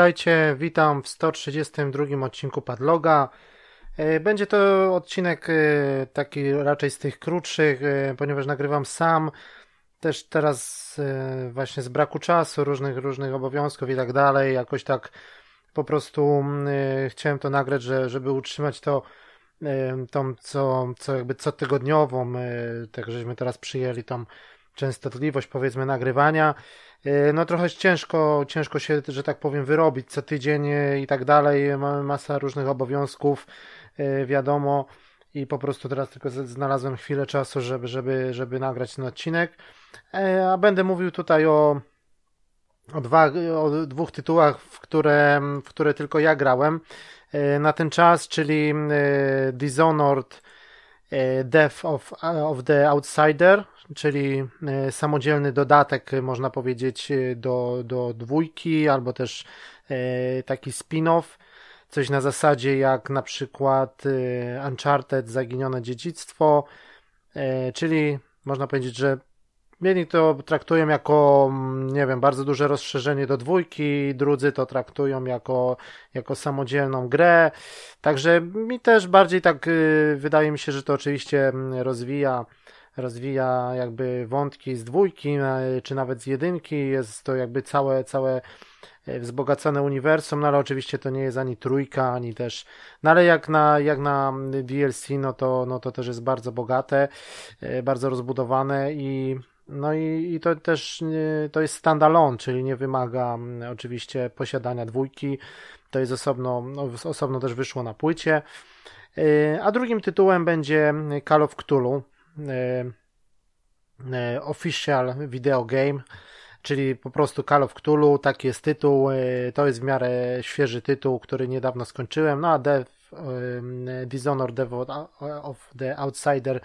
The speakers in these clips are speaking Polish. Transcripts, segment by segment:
Witajcie. Witam w 132 odcinku Padloga. E, będzie to odcinek e, taki raczej z tych krótszych, e, ponieważ nagrywam sam. Też teraz właśnie z braku czasu, różnych różnych obowiązków i tak dalej. Jakoś tak po prostu chciałem to nagrać, że, żeby utrzymać to tą co, co jakby cotygodniową, tak żeśmy teraz przyjęli tą częstotliwość powiedzmy nagrywania. E, no trochę ciężko, ciężko się, że tak powiem, wyrobić co tydzień i tak dalej. Mamy masa różnych obowiązków, e, wiadomo, i po prostu teraz tylko znalazłem chwilę czasu, żeby, żeby, żeby nagrać ten odcinek. E, a będę mówił tutaj o, o, dwa, o dwóch tytułach, w które, w które tylko ja grałem na ten czas, czyli Dishonored Death of, of the Outsider, czyli e, samodzielny dodatek, można powiedzieć, e, do, do dwójki, albo też e, taki spin-off, coś na zasadzie jak na przykład Uncharted Zaginione Dziedzictwo, czyli można powiedzieć, że Jedni to traktują jako, mm, nie wiem, bardzo duże rozszerzenie do dwójki, drudzy to traktują jako, jako samodzielną grę. Także mi też bardziej tak wydaje mi się, że to oczywiście mm, rozwija rozwija jakby wątki z dwójki, e, czy nawet z jedynki, jest to jakby całe, całe e, wzbogacone uniwersum, no ale oczywiście to nie jest ani trójka, ani też, no ale jak na, jak na DLC, no to, no to też jest bardzo bogate, e, bardzo rozbudowane i no i, i to też to jest standalone, czyli nie wymaga oczywiście posiadania dwójki, to jest osobno, no, osobno też wyszło na płycie. A drugim tytułem będzie Call of Cthulhu. E, e, official Video Game, czyli po prostu Call of Cthulhu, taki jest tytuł, to jest w miarę świeży tytuł, który niedawno skończyłem, no a Death, Dishonored of the Outsider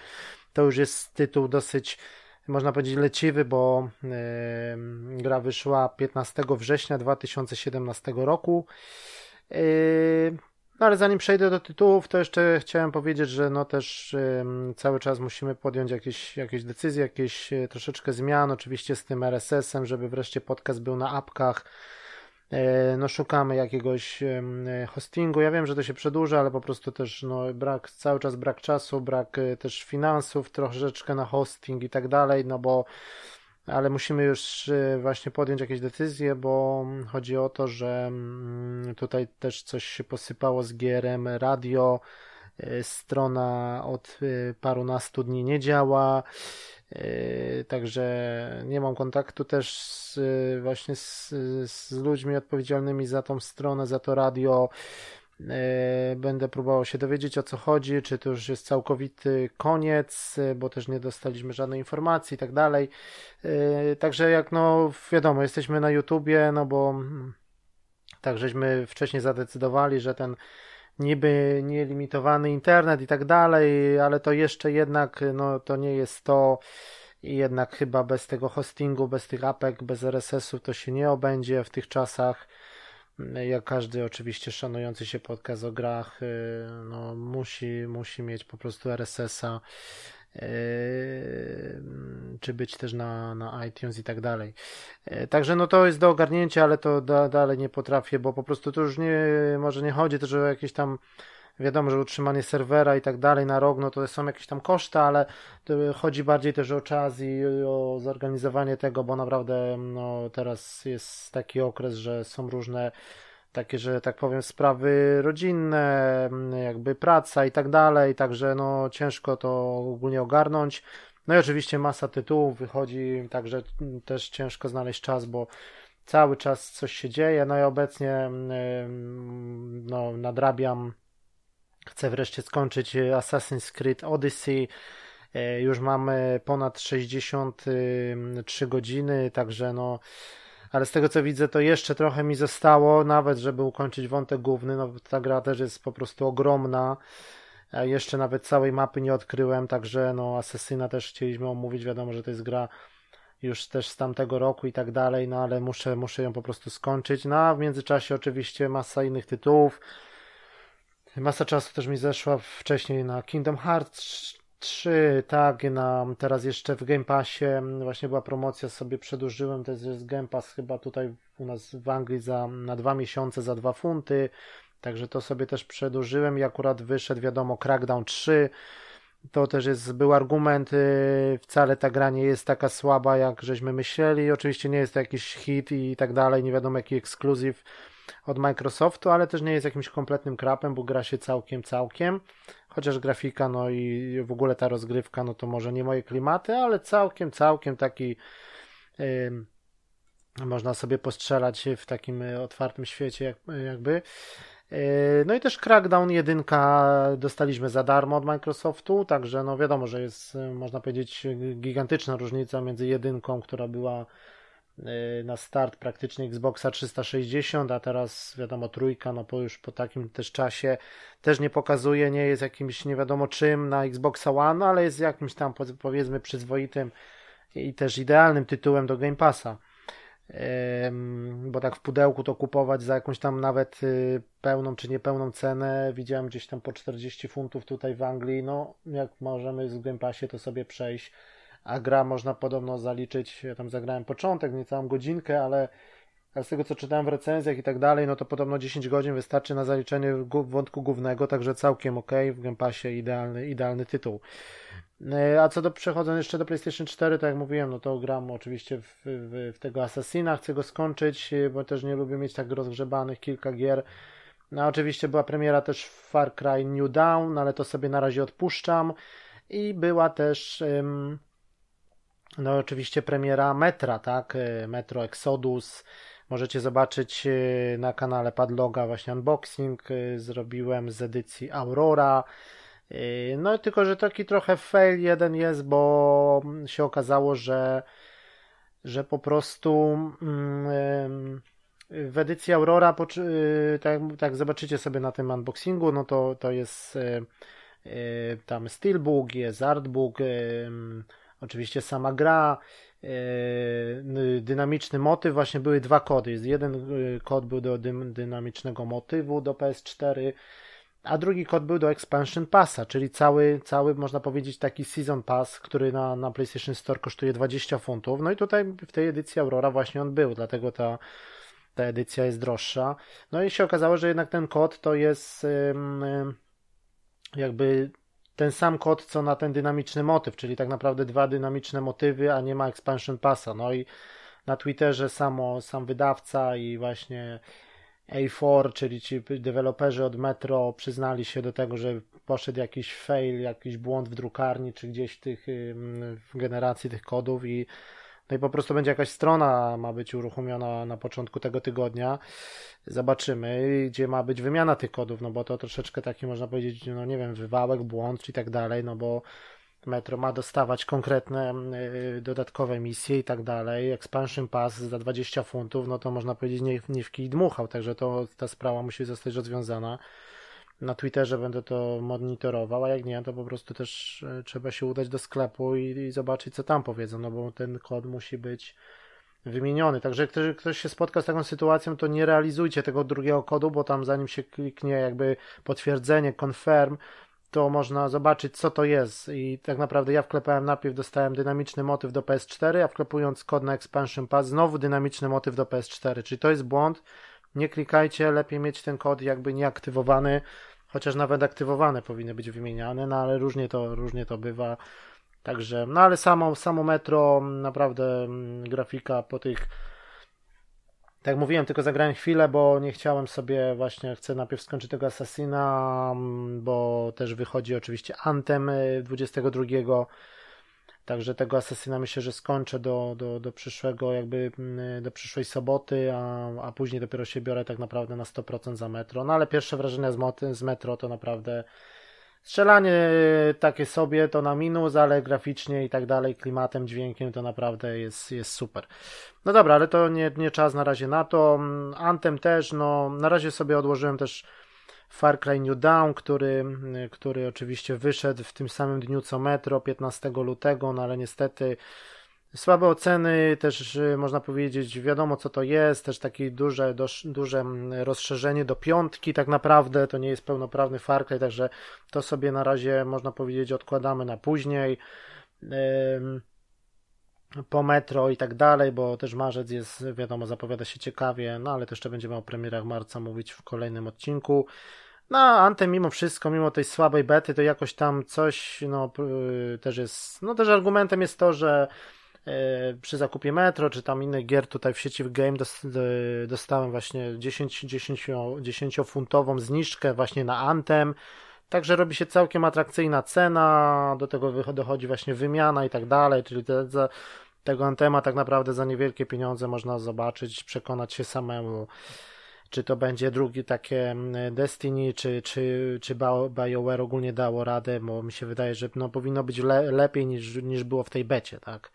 to już jest tytuł dosyć można powiedzieć leciwy, bo gra wyszła 15 września 2017 roku. No ale zanim przejdę do tytułów, to jeszcze chciałem powiedzieć, że no też cały czas musimy podjąć jakieś, jakieś decyzje, jakieś e, troszeczkę zmian, oczywiście z tym RSS-em, żeby wreszcie podcast był na apkach. E, no szukamy jakiegoś hostingu. Ja wiem, że to się przedłuża, ale po prostu też no, brak, cały czas brak czasu, brak e, też finansów troszeczkę na hosting i tak dalej, no bo ale musimy już właśnie podjąć jakieś decyzje, bo chodzi o to, że mm, tutaj też coś się posypało z GRM radio, strona od parunastu dni nie działa, także nie mam kontaktu też z, właśnie z, z ludźmi odpowiedzialnymi za tą stronę, za to radio. E, będę próbował się dowiedzieć o co chodzi, czy to już jest całkowity koniec, bo też nie dostaliśmy żadnej informacji i tak dalej. Także jak no wiadomo, jesteśmy na YouTubie, no bo mm, tak żeśmy wcześniej zadecydowali, że ten niby nielimitowany internet i tak dalej, ale to jeszcze jednak no to nie jest to i jednak chyba bez tego hostingu, bez tych apek, bez RSS-u to się nie obędzie w tych czasach. Jak każdy oczywiście szanujący się podcast o grach, y, no, musi, musi mieć po prostu RSS-a, czy być też na, na iTunes i tak dalej. Y, także no to jest do ogarnięcia, ale to da, dalej nie potrafię, bo po prostu to już nie, może nie chodzi też o jakieś tam Wiadomo, że utrzymanie serwera i tak dalej na rok, no to są jakieś tam koszty, ale chodzi bardziej też o czas i o zorganizowanie tego, bo naprawdę no, teraz jest taki okres, że są różne takie, że tak powiem, sprawy rodzinne, jakby praca i tak dalej, także no ciężko to ogólnie ogarnąć. No i oczywiście masa tytułów wychodzi, także też ciężko znaleźć czas, bo cały czas coś się dzieje. No i obecnie no, nadrabiam Chcę wreszcie skończyć e, Assassin's Creed Odyssey. E, już mamy ponad 63 godziny, także no. Ale z tego co widzę, to jeszcze trochę mi zostało, nawet żeby ukończyć wątek główny. No, ta gra też jest po prostu ogromna. Jeszcze nawet całej mapy nie odkryłem, także no Assassina też chcieliśmy omówić. Wiadomo, że to jest gra już też z tamtego roku i tak dalej, no ale muszę, muszę ją po prostu skończyć. No a w międzyczasie oczywiście masa innych tytułów. Masa czasu też mi zeszła wcześniej na Kingdom Hearts 3, tak, na, teraz jeszcze w Game Passie właśnie była promocja, sobie przedłużyłem, to jest Game Pass chyba tutaj u nas w Anglii za, na dwa miesiące za dwa funty, także to sobie też przedłużyłem i akurat wyszedł, wiadomo, Crackdown 3, to też jest, był argument, yy, wcale ta gra nie jest taka słaba, jak żeśmy myśleli, oczywiście nie jest to jakiś hit i tak dalej, nie wiadomo jaki ekskluzyw od Microsoftu, ale też nie jest jakimś kompletnym krapem, bo gra się całkiem, całkiem, chociaż grafika, no i w ogóle ta rozgrywka, no to może nie moje klimaty, ale całkiem, całkiem taki yy, można sobie postrzelać w takim otwartym świecie jak, jakby. No i też Crackdown 1 dostaliśmy za darmo od Microsoftu, także no wiadomo, że jest można powiedzieć gigantyczna różnica między jedynką, która była na start praktycznie Xboxa 360, a teraz wiadomo trójka, no po już po takim też czasie też nie pokazuje, nie jest jakimś nie wiadomo czym na Xboxa One, ale jest jakimś tam powiedzmy przyzwoitym i też idealnym tytułem do Game Passa. Bo tak w pudełku to kupować za jakąś tam nawet y, pełną czy niepełną cenę. Widziałem gdzieś tam po 40 funtów tutaj w Anglii, no jak możemy z Game Passie to sobie przejść, a gra można podobno zaliczyć, ja tam zagrałem początek, niecałą godzinkę, ale z tego co czytałem w recenzjach i tak dalej, no to podobno 10 godzin wystarczy na zaliczenie wątku głównego, także całkiem ok, w Game Passie idealny, idealny tytuł. E, a co do przechodzenia jeszcze do PlayStation 4, tak jak mówiłem, no to gram oczywiście w, w, w tego Assassina, chcę go skończyć, e, bo też nie lubię mieć tak rozgrzebanych kilka gier. No oczywiście była premiera też Far Cry New Dawn, ale to sobie na razie odpuszczam. I była też no oczywiście premiera Metra, tak? E, Metro Exodus. Możecie zobaczyć na kanale Padloga właśnie unboxing zrobiłem z edycji Aurora. No tylko, że taki trochę fail jeden jest, bo się okazało, że, że po prostu mm, w edycji Aurora, tak, tak zobaczycie sobie na tym unboxingu, no to, to jest tam steelbook, jest artbook, oczywiście sama gra, dynamiczny motyw, właśnie były dwa kody. Jeden kod był do dynamicznego motywu do PS4, a drugi kod był do Expansion Passa, czyli cały, cały można powiedzieć taki Season Pass, który na, na PlayStation Store kosztuje 20 funtów. No i tutaj w tej edycji Aurora właśnie on był, dlatego ta, ta edycja jest droższa. No i się okazało, że jednak ten kod to jest jakby ten sam kod, co na ten dynamiczny motyw, czyli tak naprawdę dwa dynamiczne motywy, a nie ma Expansion Passa. No i na Twitterze samo, sam wydawca i właśnie a4, czyli ci deweloperzy od Metro przyznali się do tego, że poszedł jakiś fail, jakiś błąd w drukarni, czy gdzieś tych, w generacji tych kodów i no i po prostu będzie jakaś strona ma być uruchomiona na początku tego tygodnia. Zobaczymy, gdzie ma być wymiana tych kodów, no bo to troszeczkę taki można powiedzieć, no nie wiem, wywałek, błąd i tak dalej, no bo Metro ma dostawać konkretne y, dodatkowe misje i tak dalej. Expansion Pass za 20 funtów, no to można powiedzieć nie, nie w kij dmuchał, także to ta sprawa musi zostać rozwiązana. Na Twitterze będę to monitorował, a jak nie, to po prostu też y, trzeba się udać do sklepu i, i zobaczyć, co tam powiedzą, no bo ten kod musi być wymieniony. Także jak ktoś, ktoś się spotka z taką sytuacją, to nie realizujcie tego drugiego kodu, bo tam zanim się kliknie jakby potwierdzenie, confirm, to można zobaczyć, co to jest. I tak naprawdę ja wklepałem najpierw, dostałem dynamiczny motyw do PS4, a wklepując kod na Expansion Pass, znowu dynamiczny motyw do PS4. Czyli to jest błąd. Nie klikajcie, lepiej mieć ten kod jakby nieaktywowany, chociaż nawet aktywowane powinny być wymieniane, no ale różnie to, różnie to bywa. Także, no ale samo, samo metro, naprawdę mm, grafika po tych tak mówiłem, tylko zagrałem chwilę, bo nie chciałem sobie właśnie, chcę najpierw skończyć tego Assassina, mm, bo też wychodzi oczywiście Anthem 22. Y, Także tego Assassina myślę, że skończę do, do, do przyszłego, jakby mm, do przyszłej soboty, a, a później dopiero się biorę tak naprawdę na 100% za metro. No ale pierwsze wrażenia z, z metro to naprawdę Strzelanie takie sobie to na minus, ale graficznie i tak dalej, klimatem, dźwiękiem to naprawdę jest, jest super. No dobra, ale to nie, nie czas na razie na to. Anthem też, no na razie sobie odłożyłem też Far Cry New Dawn, który, który oczywiście wyszedł w tym samym dniu co Metro 15 lutego, no ale niestety Słabe oceny, też można powiedzieć, wiadomo co to jest, też takie duże, do, duże mm, rozszerzenie do piątki tak naprawdę, to nie jest pełnoprawny Far Cry, także to sobie na razie można powiedzieć odkładamy na później. Po metro i tak dalej, bo też marzec jest, wiadomo, zapowiada się ciekawie, no ale to jeszcze będziemy o premierach marca mówić w kolejnym odcinku. No, Anthem mimo wszystko, mimo tej słabej bety, to jakoś tam coś, no, też jest, no też argumentem jest to, że E, przy zakupie Metro, czy tam innych gier tutaj w sieci w Game dostałem właśnie 10, 10, 10 funtową zniżkę właśnie na Anthem. Także robi się całkiem atrakcyjna cena, do tego dochodzi właśnie wymiana i tak dalej, czyli te, tego Anthema tak naprawdę za niewielkie pieniądze można zobaczyć, przekonać się samemu, czy to będzie drugi takie Destiny, czy, czy, czy BioWare ogólnie dało radę, bo mi się wydaje, że no, powinno być le, lepiej niż, niż było w tej becie, tak.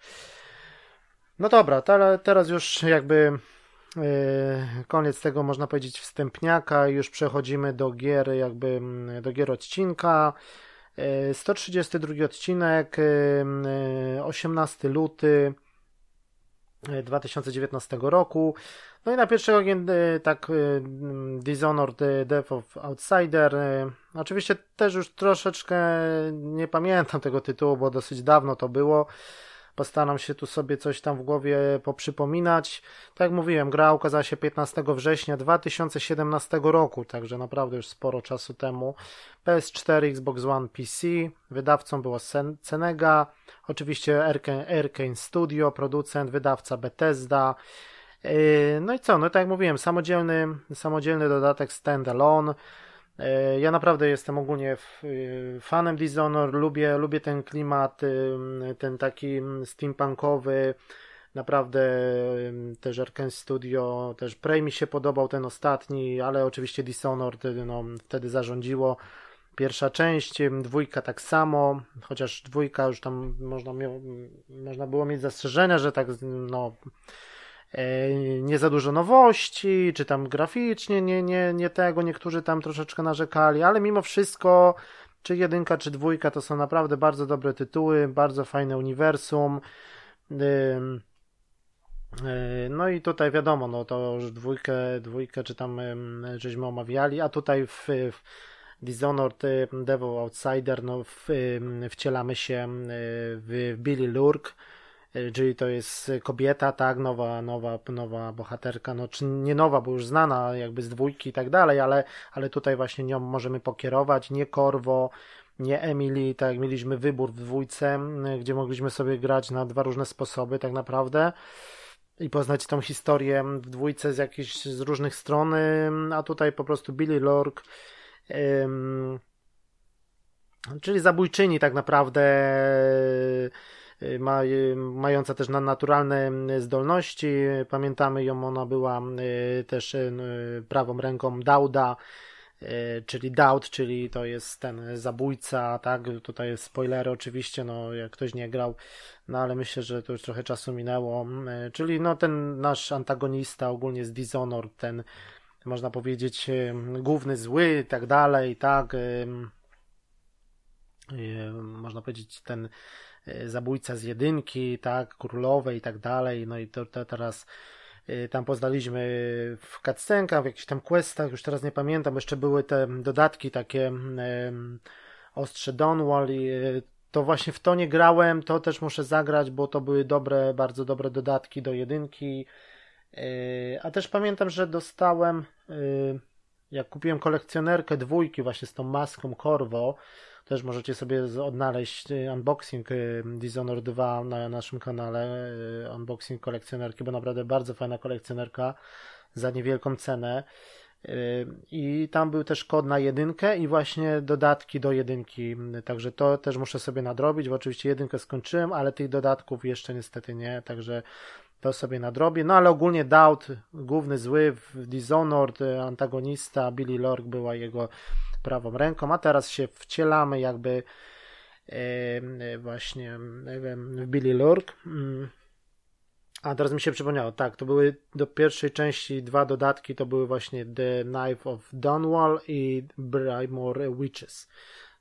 No dobra, teraz już jakby e, koniec tego można powiedzieć wstępniaka. Już przechodzimy do gier jakby do gier odcinka. 132 e, odcinek 18 e, luty 2019 roku. No i na pierwszy ogień tak Dishonored Death of Outsider. Oczywiście też już troszeczkę nie pamiętam tego tytułu, bo dosyć dawno to było Postaram się tu sobie coś tam w głowie poprzypominać. Tak jak mówiłem, gra ukazała się 15 września 2017 roku, także naprawdę już sporo czasu temu. PS4, Xbox One, PC. Wydawcą było Cenega. Oczywiście Arkane Studio, producent, wydawca Bethesda. Yy, no i co? No tak jak mówiłem, samodzielny, samodzielny dodatek standalone. E, ja naprawdę jestem ogólnie y, fanem Dishonored, lubię, lubię ten klimat, ten taki steampunkowy, naprawdę też Arkane Studio, też Prey mi się podobał ten ostatni, ale oczywiście Dishonored no, wtedy zarządziło. Pierwsza część, dwójka tak samo, chociaż dwójka już tam można, można było mieć zastrzeżenia, że tak no nie za dużo nowości, czy tam graficznie nie, nie, nie tego, niektórzy tam troszeczkę narzekali, ale mimo wszystko, czy jedynka, czy dwójka to są naprawdę bardzo dobre tytuły, bardzo fajne uniwersum. E, no i tutaj wiadomo, no to już dwójkę, dwójkę czy tam żeśmy omawiali, a tutaj w, w Dishonored Devil Outsider no w, wcielamy się w Billy Lurk, E, czyli to jest kobieta, tak, nowa, nowa, nowa bohaterka, no czy nie nowa, bo już znana jakby z dwójki i tak dalej, ale, ale tutaj właśnie nią możemy pokierować, nie Korwo, nie Emily, tak mieliśmy wybór w dwójce, gdzie mogliśmy sobie grać na dwa różne sposoby tak naprawdę i poznać tą historię w dwójce z jakichś z różnych stron, a tutaj po prostu Billy Lork ym, czyli zabójczyni tak naprawdę ma, y, mająca też naturalne y, zdolności. Pamiętamy ją, ona była też prawą ręką Dauda, czyli Daud, czyli to jest ten zabójca, tak? Tutaj jest spoiler oczywiście, no jak ktoś nie grał, no ale myślę, że to już trochę czasu minęło. Czyli no ten nasz antagonista ogólnie z Dishonored, ten można powiedzieć główny zły i tak dalej, tak? Można powiedzieć ten zabójca z jedynki, tak, królowej i tak dalej, no i to, to teraz e, tam poznaliśmy w cutscenkach, w jakichś tam questach, już teraz nie pamiętam, jeszcze były te dodatki takie ostrze Donwall i e, to właśnie w to nie grałem, to też muszę zagrać, bo to były dobre, bardzo dobre dodatki do jedynki, a też pamiętam, że dostałem jak kupiłem kolekcjonerkę dwójki właśnie z tą maską Corvo, też możecie sobie odnaleźć y, unboxing y, Dishonored 2 na naszym kanale, y, unboxing kolekcjonerki, bo naprawdę bardzo fajna kolekcjonerka za niewielką cenę. I tam był też kod na jedynkę i właśnie dodatki do jedynki. Także to też muszę sobie nadrobić, bo oczywiście jedynkę skończyłem, ale tych dodatków jeszcze niestety nie, także to sobie nadrobię. No ale ogólnie Doubt, główny zły w Dishonored, antagonista, Billy Lork była jego prawą ręką, a teraz się wcielamy jakby e, właśnie w Billy Lurk. Mm. A teraz mi się przypomniało, tak, to były do pierwszej części dwa dodatki, to były właśnie The Knife of Dunwall i Brymore Witches.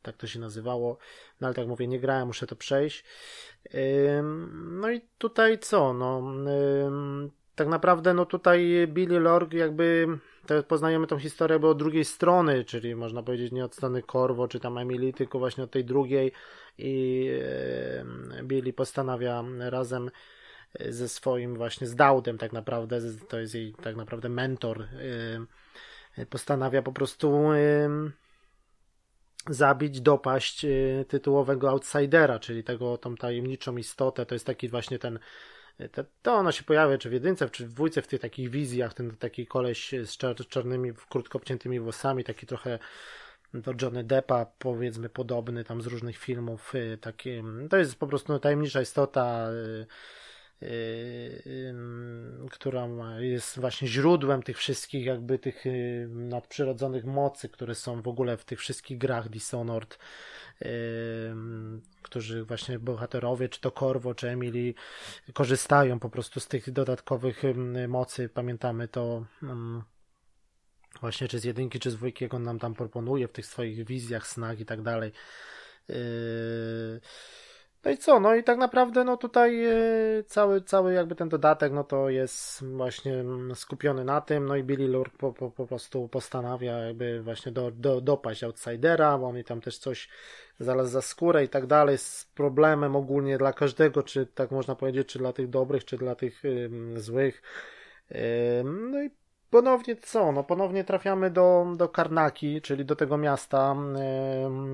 Tak to się nazywało. No ale tak mówię, nie grałem, muszę to przejść. No i tutaj co, no tak naprawdę no tutaj Billy Lorg jakby poznajemy tą historię bo od drugiej strony, czyli można powiedzieć nie od strony Corvo czy tam Emily, tylko właśnie od tej drugiej i Billy postanawia razem ze swoim właśnie z Daudem tak naprawdę, to jest jej tak naprawdę mentor, postanawia po prostu zabić, dopaść y, tytułowego outsidera, czyli tego, tą tajemniczą istotę. To jest taki właśnie ten to, to ono się pojawia czy w jedynce, czy w dwójce, w tych takich wizjach, ten taki koleś z czarnymi, krótko obciętymi włosami, taki trochę do Johnny Deppa, powiedzmy podobny tam z różnych filmów, y, taki, to jest po prostu tajemnicza istota, y, która jest właśnie źródłem tych wszystkich jakby tych nadprzyrodzonych mocy, które są w ogóle w tych wszystkich grach Dishonored, którzy właśnie bohaterowie, czy to Corvo, czy Emily, korzystają po prostu z tych dodatkowych mocy. Pamiętamy to właśnie czy z jedynki, czy z dwójki, jak on nam tam proponuje w tych swoich wizjach, snach i tak dalej. Yy no i co, no i tak naprawdę no tutaj e, cały, cały jakby ten dodatek no to jest właśnie mm, skupiony na tym, no i Billy Lurk po, po, po prostu postanawia jakby właśnie do, do, dopaść outsidera, bo on tam też coś zaraz za skórę i tak dalej, z problemem ogólnie dla każdego, czy tak można powiedzieć, czy dla tych dobrych, czy dla tych złych. no i ponownie co? No ponownie trafiamy do, do Karnaki, czyli do tego miasta,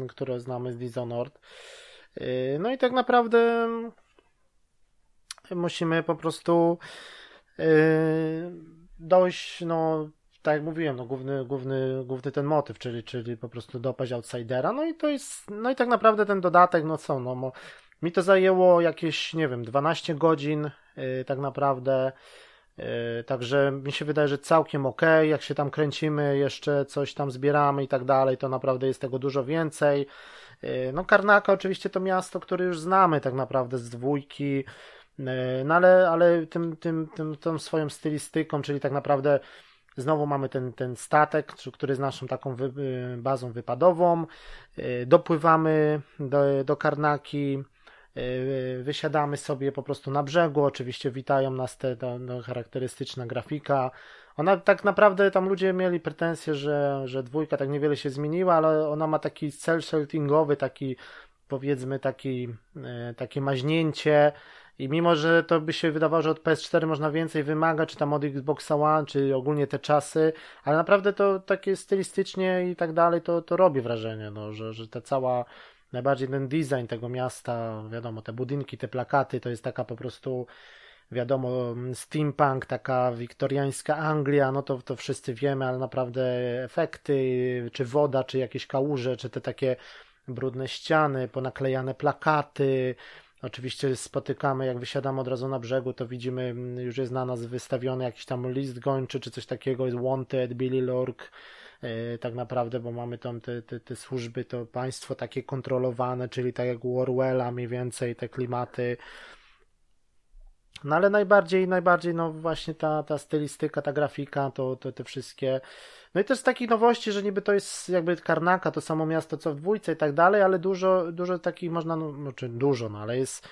które znamy z Dishonored. Yy, no i tak naprawdę musimy po prostu yy, dojść, no tak jak mówiłem, no główny, główny, główny ten motyw, czyli, czyli po prostu dopaść outsidera, no i to jest, no i tak naprawdę ten dodatek, no co, no mi to zajęło jakieś, nie wiem, 12 godzin yy, tak naprawdę, Także mi się wydaje, że całkiem ok. Jak się tam kręcimy, jeszcze coś tam zbieramy i tak dalej, to naprawdę jest tego dużo więcej. E, no Karnaka oczywiście to miasto, które już znamy tak naprawdę z dwójki, e, no ale, ale tym, tym, tym, tą swoją stylistyką, czyli tak naprawdę znowu mamy ten, ten statek, który jest naszą taką wy, e, bazą wypadową, dopływamy do, do Karnaki, wysiadamy sobie po prostu na brzegu, oczywiście witają nas te, ta, ta charakterystyczna grafika, ona tak naprawdę, tam ludzie mieli pretensje, że, że dwójka tak niewiele się zmieniła, ale ona ma taki cel shadingowy, taki powiedzmy taki, e, takie maźnięcie. I mimo, że to by się wydawało, że od PS4 można więcej wymagać, czy tam od Xboxa One, czy ogólnie te czasy, ale naprawdę to takie stylistycznie i tak dalej, to, to robi wrażenie, no, że, że ta cała, najbardziej ten design tego miasta, wiadomo, te budynki, te plakaty, to jest taka po prostu wiadomo, steampunk, taka wiktoriańska Anglia, no to, to wszyscy wiemy, ale naprawdę efekty, czy woda, czy jakieś kałuże, czy te takie brudne ściany, ponaklejane plakaty, Oczywiście spotykamy, jak wysiadamy od razu na brzegu, to widzimy, już jest na nas wystawiony jakiś tam list gończy, czy coś takiego, jest Wanted, Billy Lork, yy, tak naprawdę, bo mamy tam te, te, te służby, to państwo takie kontrolowane, czyli tak jak Orwella mniej więcej, te klimaty, no ale najbardziej, najbardziej no właśnie ta, ta stylistyka, ta grafika, to, to te wszystkie. No i też z takich nowości, że niby to jest jakby Karnaka, to samo miasto co w dwójce i tak dalej, ale dużo, dużo takich można, no, znaczy dużo, no ale jest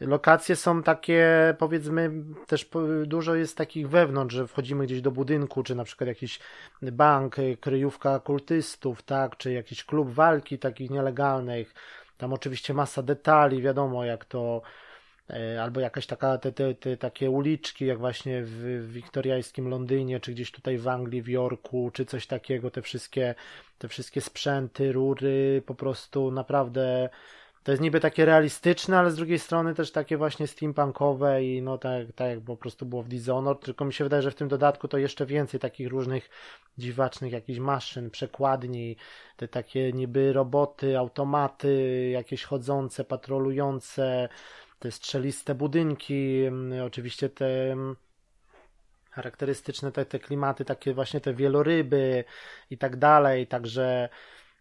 lokacje są takie, powiedzmy, też dużo jest takich wewnątrz, że wchodzimy gdzieś do budynku, czy na przykład jakiś bank, kryjówka kultystów, tak, czy jakiś klub walki takich nielegalnych. Tam oczywiście masa detali, wiadomo, jak to albo jakaś taka, te, te, te, takie uliczki, jak właśnie w, wiktoriańskim Londynie, czy gdzieś tutaj w Anglii, w Yorku, czy coś takiego, te wszystkie, te wszystkie sprzęty, rury, po prostu naprawdę to jest niby takie realistyczne, ale z drugiej strony też takie właśnie steampunkowe i no tak, tak jak po prostu było w Dishonored, tylko mi się wydaje, że w tym dodatku to jeszcze więcej takich różnych dziwacznych jakichś maszyn, przekładni, te takie niby roboty, automaty, jakieś chodzące, patrolujące, te strzeliste budynki, mm, oczywiście te mm, charakterystyczne te, te klimaty, takie właśnie te wieloryby i tak dalej, także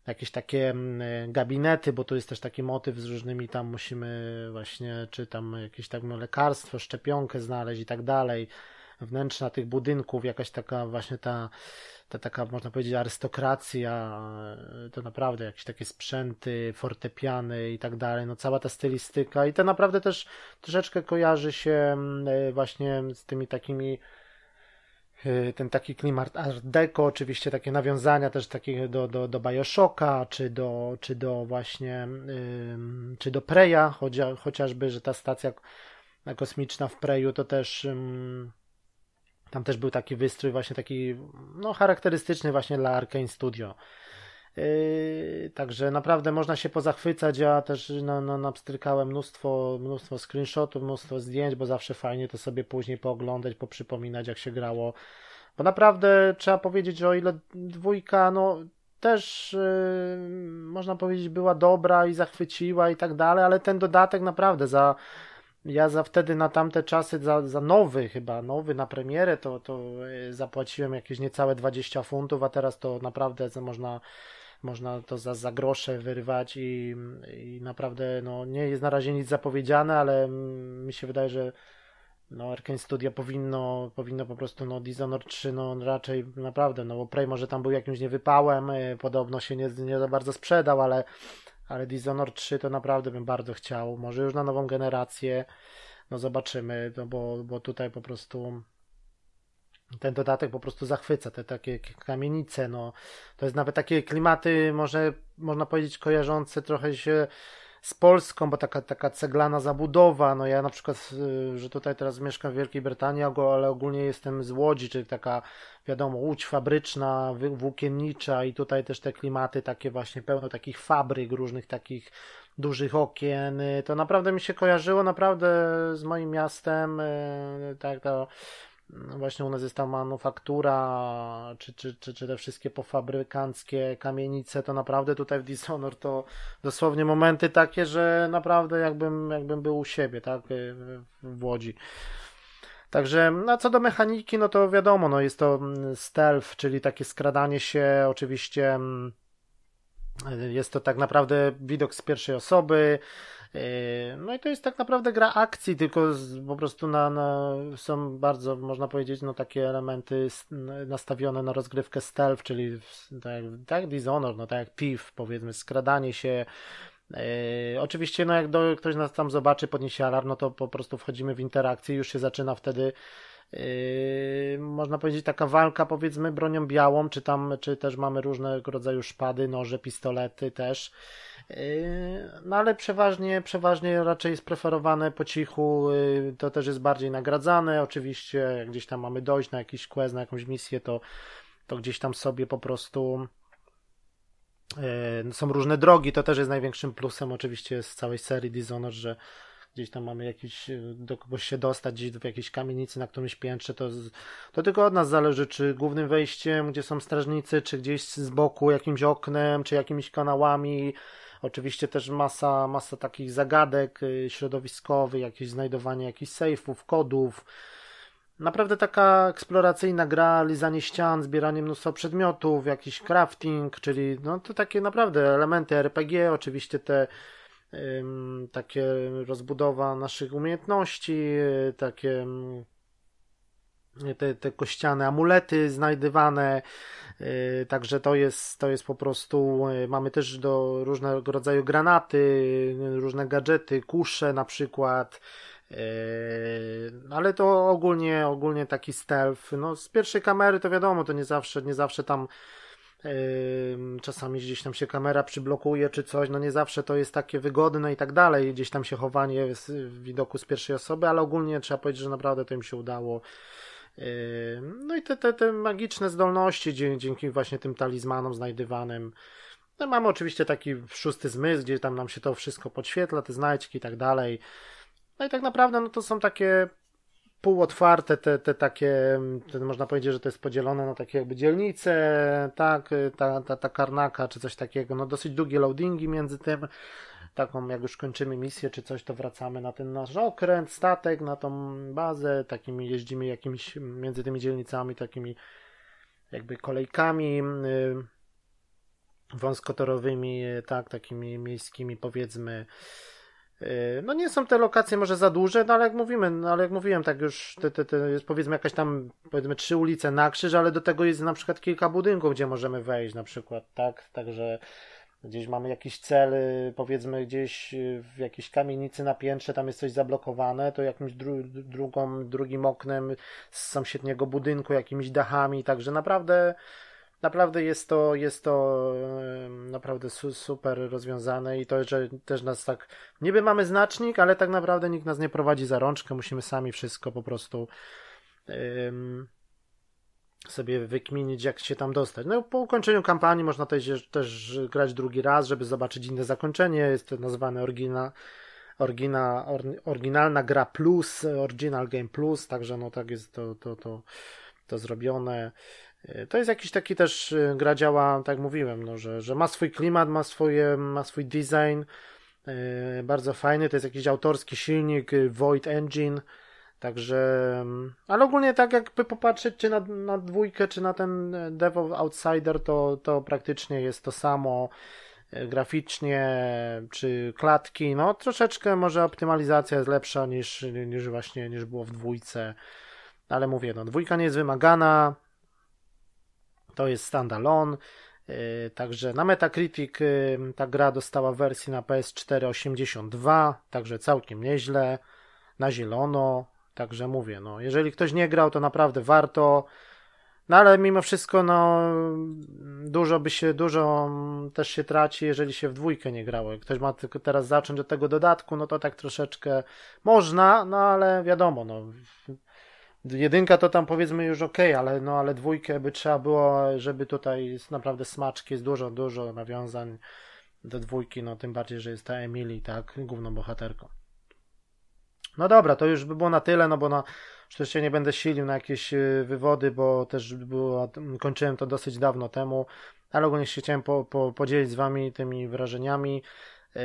jakieś takie mm, gabinety, bo tu jest też taki motyw z różnymi tam musimy właśnie, czy tam jakieś tak no, lekarstwo, szczepionkę znaleźć i tak dalej. Wnętrza tych budynków, jakaś taka właśnie ta ta taka, można powiedzieć, arystokracja, to naprawdę jakieś takie sprzęty, fortepiany i tak dalej, no cała ta stylistyka i to naprawdę też troszeczkę kojarzy się mm, właśnie z tymi takimi Y, ten taki klimat art deco, oczywiście takie nawiązania też takie do, do, do Bioshocka, czy do, czy do właśnie, czy do Preya, chociażby, że ta stacja kosmiczna w Preju to też tam też był taki wystrój właśnie taki no charakterystyczny właśnie dla Arkane Studio. Yy, także naprawdę można się pozachwycać. Ja też no, no, napstrykałem mnóstwo, mnóstwo screenshotów, mnóstwo zdjęć, bo zawsze fajnie to sobie później pooglądać, poprzypominać, jak się grało. Bo naprawdę trzeba powiedzieć, że o ile dwójka, no też yy, można powiedzieć była dobra i zachwyciła i tak dalej, ale ten dodatek naprawdę za ja za wtedy na tamte czasy za, za nowy chyba, nowy na premierę to, to yy, zapłaciłem jakieś niecałe 20 funtów, a teraz to naprawdę można można to za, za grosze wyrwać i, i naprawdę no, nie jest na razie nic zapowiedziane, ale mi się wydaje, że no, Arkane Studio powinno, powinno po prostu, no, Dishonored 3, no, raczej naprawdę, no, bo Prey może tam był jakimś niewypałem, y, podobno się nie, nie za bardzo sprzedał, ale, ale Dishonored 3 to naprawdę bym bardzo chciał, może już na nową generację, no, zobaczymy, no, bo, bo tutaj po prostu ten dodatek po prostu zachwyca, te takie kamienice, no, to jest nawet takie klimaty, może można powiedzieć, kojarzące trochę się z Polską, bo taka, taka ceglana zabudowa, no ja na przykład, y, że tutaj teraz mieszkam w Wielkiej Brytanii, ale ogólnie jestem z Łodzi, czyli taka, wiadomo, łódź fabryczna, włókiennicza i tutaj też te klimaty takie właśnie pełno takich fabryk, różnych takich dużych okien, y, to naprawdę mi się kojarzyło naprawdę z moim miastem, y, tak to właśnie u nas jest ta manufaktura, czy, czy, czy, czy te wszystkie pofabrykanckie kamienice, to naprawdę tutaj w Dishonor to dosłownie momenty takie, że naprawdę jakbym, jakbym był u siebie, tak, w Łodzi. Także, no co do mechaniki, no to wiadomo, no jest to mm, stealth, czyli takie skradanie się, oczywiście mm, jest to tak naprawdę widok z pierwszej osoby, Yy, no i to jest tak naprawdę gra akcji, tylko po prostu na, na, są bardzo, można powiedzieć, no takie elementy nastawione na rozgrywkę stealth, czyli tak, tak Dishonored, no tak jak Thief, powiedzmy, skradanie się, Yy, oczywiście, no jak do, ktoś nas tam zobaczy, podniesie alarm, no to po prostu wchodzimy w interakcję i już się zaczyna wtedy yy, można powiedzieć taka walka powiedzmy bronią białą, czy tam, czy też mamy różnego rodzaju szpady, noże, pistolety też. Yy, no ale przeważnie, przeważnie raczej jest preferowane po cichu, yy, to też jest bardziej nagradzane. Oczywiście, jak gdzieś tam mamy dojść na jakiś quest, na jakąś misję, to, to gdzieś tam sobie po prostu są różne drogi. To też jest największym plusem oczywiście z całej serii Dishonored, że gdzieś tam mamy jakiś, do kogoś się dostać, gdzieś w jakiejś kamienicy na którymś piętrze, to, to tylko od nas zależy, czy głównym wejściem, gdzie są strażnicy, czy gdzieś z boku jakimś oknem, czy jakimiś kanałami, Oczywiście też masa, masa takich zagadek y, środowiskowych, jakieś znajdowanie jakichś sejfów, kodów. Naprawdę taka eksploracyjna gra, lizanie ścian, zbieranie mnóstwa przedmiotów, jakiś crafting, czyli no to takie naprawdę elementy RPG, oczywiście te takie rozbudowa naszych umiejętności, y, takie te, te kościane amulety znajdywane, yy, także to jest, to jest po prostu, mamy też do różnego rodzaju granaty, różne gadżety, kusze na przykład, ale to ogólnie, ogólnie taki stealth, no z pierwszej kamery to wiadomo, to nie zawsze, nie zawsze tam czasami gdzieś tam się kamera przyblokuje czy coś, no nie zawsze to jest takie wygodne i tak dalej, gdzieś tam się chowanie w widoku z pierwszej osoby, ale ogólnie trzeba powiedzieć, że naprawdę to im się udało no i te, te, te magiczne zdolności dzięki właśnie tym talizmanom znajdywanym. No mamy oczywiście taki szósty zmysł, gdzie tam nam się to wszystko podświetla, te znajdźki i tak dalej. No i tak naprawdę no to są takie półotwarte, te, te takie, te, można powiedzieć, że to jest podzielone na takie jakby dzielnice, tak, ta, ta, ta karnaka czy coś takiego, no dosyć długie loadingi między tym, taką, jak już kończymy misję czy coś, to wracamy na ten nasz okręt, statek, na tą bazę, takimi jeździmy jakimiś między tymi dzielnicami, takimi jakby kolejkami y, wąskotorowymi, tak, takimi miejskimi powiedzmy. Y, no nie są te lokacje może za duże, no ale jak mówimy, no ale jak mówiłem, tak już te, te, te jest powiedzmy jakaś tam, powiedzmy trzy ulice na krzyż, ale do tego jest na przykład kilka budynków, gdzie możemy wejść na przykład, tak? Także gdzieś mamy jakiś cel, y, powiedzmy gdzieś w jakiejś kamienicy na piętrze, tam jest coś zablokowane, to jakimś dru drugą, drugim oknem z sąsiedniego budynku, jakimiś dachami, także naprawdę naprawdę jest to, jest to naprawdę super rozwiązane i to, że też nas tak, niby mamy znacznik, ale tak naprawdę nikt nas nie prowadzi za rączkę, musimy sami wszystko po prostu sobie wykminić, jak się tam dostać. No po ukończeniu kampanii można też, też grać drugi raz, żeby zobaczyć inne zakończenie, jest to nazwane oryginalna orygina, or, oryginalna gra plus, original game plus, także no tak jest to, to, to, to zrobione. To jest jakiś taki też y, gra działa, tak mówiłem, no, że, że ma swój klimat, ma, swoje, ma swój design, yy, bardzo fajny, to jest jakiś autorski silnik, Void Engine, także, mm, ale ogólnie tak jakby popatrzeć czy na, na dwójkę, czy na ten Devil Outsider, to, to praktycznie jest to samo graficznie, czy klatki, no troszeczkę może optymalizacja jest lepsza niż, niż właśnie, niż było w dwójce, ale mówię, no dwójka nie jest wymagana, to jest standalone. Y, także na Metacritic y, ta gra dostała wersję na PS4 82, także całkiem nieźle, na zielono, także mówię, no jeżeli ktoś nie grał, to naprawdę warto, no ale mimo wszystko, no dużo by się, dużo też się traci, jeżeli się w dwójkę nie grało. Jak ktoś ma tylko teraz zacząć od tego dodatku, no to tak troszeczkę można, no ale wiadomo, no Jedynka to tam powiedzmy już ok, ale no ale dwójkę by trzeba było, żeby tutaj jest naprawdę smaczki, jest dużo, dużo nawiązań do dwójki, no tym bardziej, że jest ta Emily, tak, główną bohaterką. No dobra, to już by było na tyle, no bo no oczywiście nie będę silił na jakieś y, wywody, bo też było, kończyłem to dosyć dawno temu, ale ogólnie się chciałem po, po, podzielić z wami tymi wrażeniami. Yy,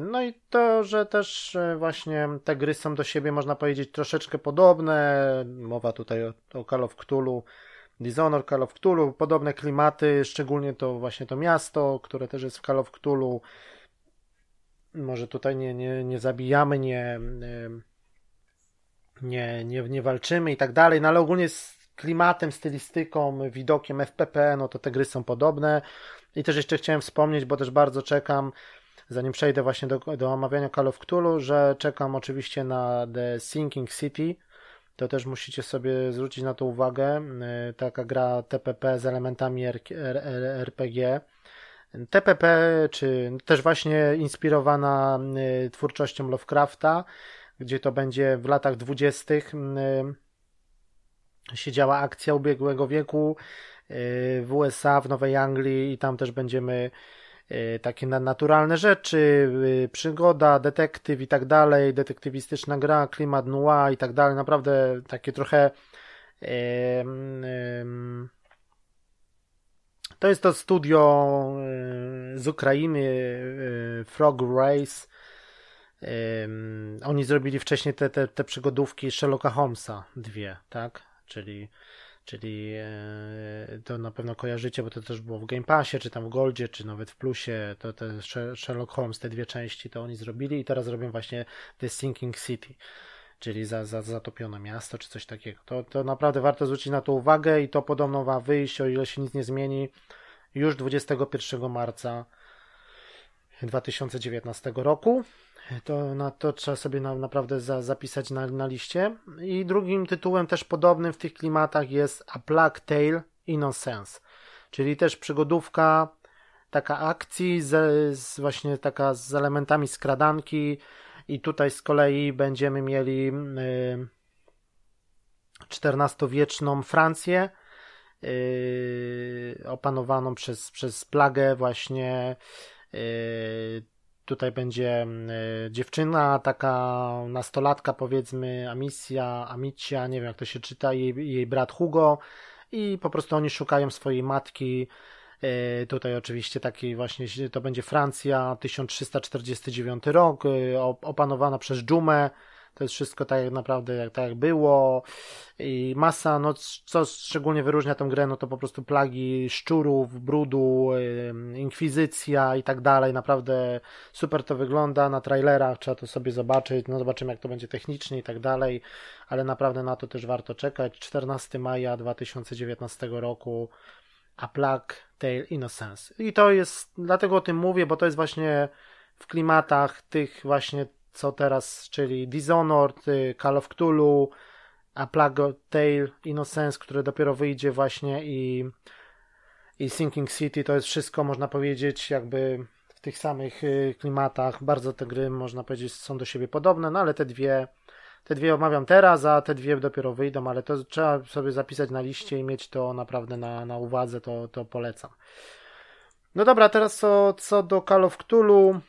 no i to, że też e, właśnie te gry są do siebie, można powiedzieć, troszeczkę podobne. Mowa tutaj o, o Call of Cthulhu, Dishonored, Call of Cthulhu, podobne klimaty, szczególnie to właśnie to miasto, które też jest w Call of Cthulhu. Może tutaj nie, nie, nie zabijamy, nie, nie, nie, nie walczymy i tak dalej, no ale ogólnie z klimatem, stylistyką, widokiem FPP, no to te gry są podobne. I też jeszcze chciałem wspomnieć, bo też bardzo czekam zanim przejdę właśnie do, do omawiania Call of Cthulhu, że czekam oczywiście na The Sinking City. To też musicie sobie zwrócić na to uwagę. Y, taka gra TPP z elementami RPG. TPP, czy też właśnie inspirowana y, twórczością Lovecrafta, gdzie to będzie w latach dwudziestych y, się działa akcja ubiegłego wieku w USA, w Nowej Anglii i tam też będziemy takie naturalne rzeczy, y, przygoda, detektyw i tak dalej, detektywistyczna gra, klimat noir i tak dalej, naprawdę takie trochę to jest to studio y, z Ukrainy Frog Race oni zrobili wcześniej te, te, te przygodówki Sherlocka Holmesa dwie, tak? Czyli czyli e, to na pewno kojarzycie, bo to też było w Game Passie, czy tam w Goldzie, czy nawet w Plusie, to te Sherlock Holmes, te dwie części, to oni zrobili i teraz robią właśnie The Sinking City, czyli za, za zatopione miasto, czy coś takiego. To, to naprawdę warto zwrócić na to uwagę i to podobno ma wyjść, o ile się nic nie zmieni, już 21 marca 2019 roku. To, na to trzeba sobie na, naprawdę za, zapisać na, na liście. I drugim tytułem też podobnym w tych klimatach jest A Plague Tale Innocence, czyli też przygodówka, taka akcji, z, z właśnie taka z elementami skradanki i tutaj z kolei będziemy mieli y, XIV-wieczną Francję y, opanowaną przez, przez plagę właśnie y, Tutaj będzie mm, e, dziewczyna, taka nastolatka powiedzmy, Amicia, Amicia, nie wiem jak to się czyta, jej, jej brat Hugo i po prostu oni szukają swojej matki. E, tutaj oczywiście taki właśnie, to będzie Francja, 1349 rok, e, opanowana przez dżumę, To jest wszystko tak naprawdę jak, tak jak było i masa, no co szczególnie wyróżnia tę grę, no to po prostu plagi szczurów, brudu, inkwizycja i tak dalej. Naprawdę super to wygląda na trailerach, trzeba to sobie zobaczyć, no zobaczymy jak to będzie technicznie i tak dalej, ale naprawdę na to też warto czekać. 14 maja 2019 roku A Plague Tale Innocence. I to jest, dlatego o tym mówię, bo to jest właśnie w klimatach tych właśnie co teraz, czyli Dishonored, y, Call of Cthulhu, A Plague Tale Innocence, które dopiero wyjdzie właśnie i, i Sinking City, to jest wszystko można powiedzieć jakby w tych samych y, klimatach. Bardzo te gry można powiedzieć są do siebie podobne, no ale te dwie te dwie omawiam teraz, a te dwie dopiero wyjdą, ale to trzeba sobie zapisać na liście i mieć to naprawdę na, na uwadze, to, to polecam. No dobra, teraz co, co do Call of Cthulhu.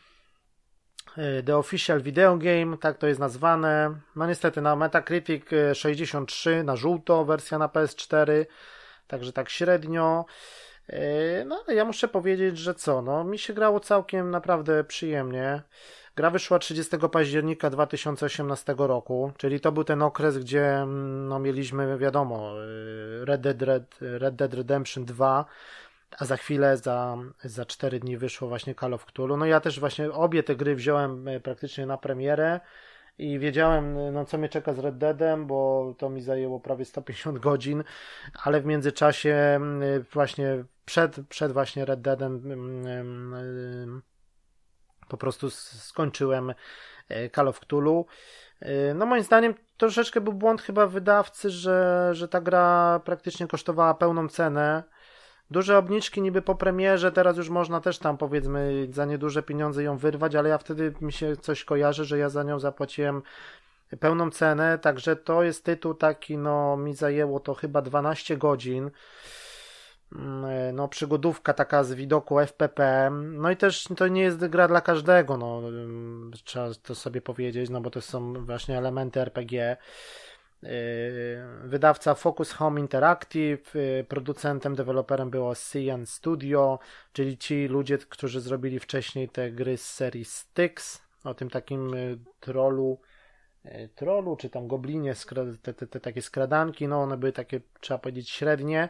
Y, The Official Video Game, tak to jest nazwane. No niestety na Metacritic 63 y, na żółto, wersja na PS4, także tak średnio. Y, no ale ja muszę powiedzieć, że co, no mi się grało całkiem naprawdę przyjemnie. Gra wyszła 30 października 2018 roku, czyli to był ten okres, gdzie mm, no, mieliśmy, wiadomo, Red Dead, Red, Red Dead Redemption 2, a za chwilę, za, za 4 dni wyszło właśnie Call of Cthulhu. No ja też właśnie obie te gry wziąłem e, praktycznie na premierę i wiedziałem, e, no co mnie czeka z Red Deadem, bo to mi zajęło prawie 150 godzin, ale w międzyczasie e, właśnie przed, przed właśnie Red Deadem po prostu skończyłem Call of Cthulhu. No moim zdaniem troszeczkę był błąd chyba wydawcy, że, że ta gra praktycznie kosztowała pełną cenę duże obniżki niby po premierze, teraz już można też tam powiedzmy za nieduże pieniądze ją wyrwać, ale ja wtedy mi się coś kojarzy, że ja za nią zapłaciłem pełną cenę, także to jest tytuł taki, no mi zajęło to chyba 12 godzin. Mm, no, przygodówka taka z widoku FPP. No i też to nie jest gra dla każdego, no, trzeba to sobie powiedzieć, no bo to są właśnie elementy RPG. Yy, wydawca Focus Home Interactive, yy, producentem, deweloperem było Cyan Studio, czyli ci ludzie, którzy zrobili wcześniej te gry z serii Styx, o tym takim yy, trollu, trollu, czy tam goblinie, te, te, te takie skradanki, no one były takie, trzeba powiedzieć, średnie.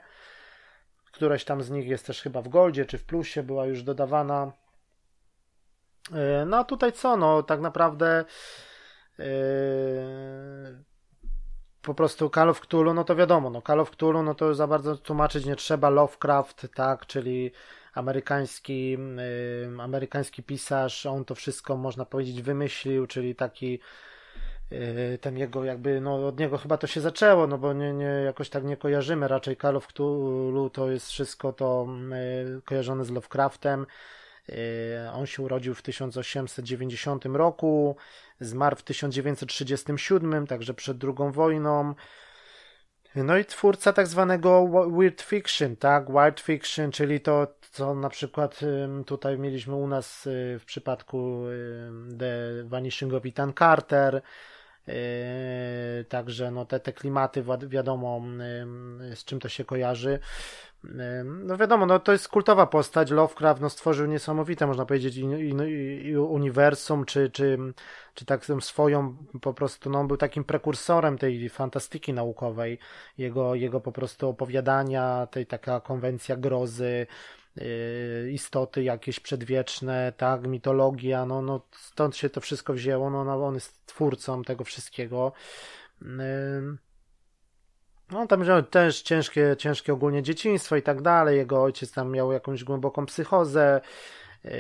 Któraś tam z nich jest też chyba w Goldzie, czy w Plusie była już dodawana. No a tutaj co, no tak naprawdę yy, po prostu Call of Cthulhu, no to wiadomo, no Call of Cthulhu, no to za bardzo tłumaczyć nie trzeba, Lovecraft, tak, czyli amerykański, yy, amerykański pisarz, on to wszystko, można powiedzieć, wymyślił, czyli taki yy, ten jego jakby, no od niego chyba to się zaczęło, no bo nie, nie, jakoś tak nie kojarzymy, raczej Call of Cthulhu to jest wszystko to yy, kojarzone z Lovecraftem, on się urodził w 1890 roku, Zmarł w 1937, także przed II wojną. No i twórca tak zwanego weird fiction, tak? Wild fiction, czyli to, co na przykład tutaj mieliśmy u nas y, w przypadku The Vanishing of Ethan Carter. Y, także no te, te klimaty wiadomo z czym to się kojarzy. No wiadomo, no to jest kultowa postać. Lovecraft no, stworzył niesamowite, można powiedzieć, i, i, i uniwersum, czy, czy, czy tak swoją po prostu, no on był takim prekursorem tej fantastyki naukowej. Jego, jego po prostu opowiadania, tej taka konwencja grozy, yy, istoty jakieś przedwieczne, tak, mitologia, no, no stąd się to wszystko wzięło, no, no on jest twórcą tego wszystkiego. No, tam miał też ciężkie, ciężkie ogólnie dzieciństwo i tak dalej. Jego ojciec tam miał jakąś głęboką psychozę. Yy,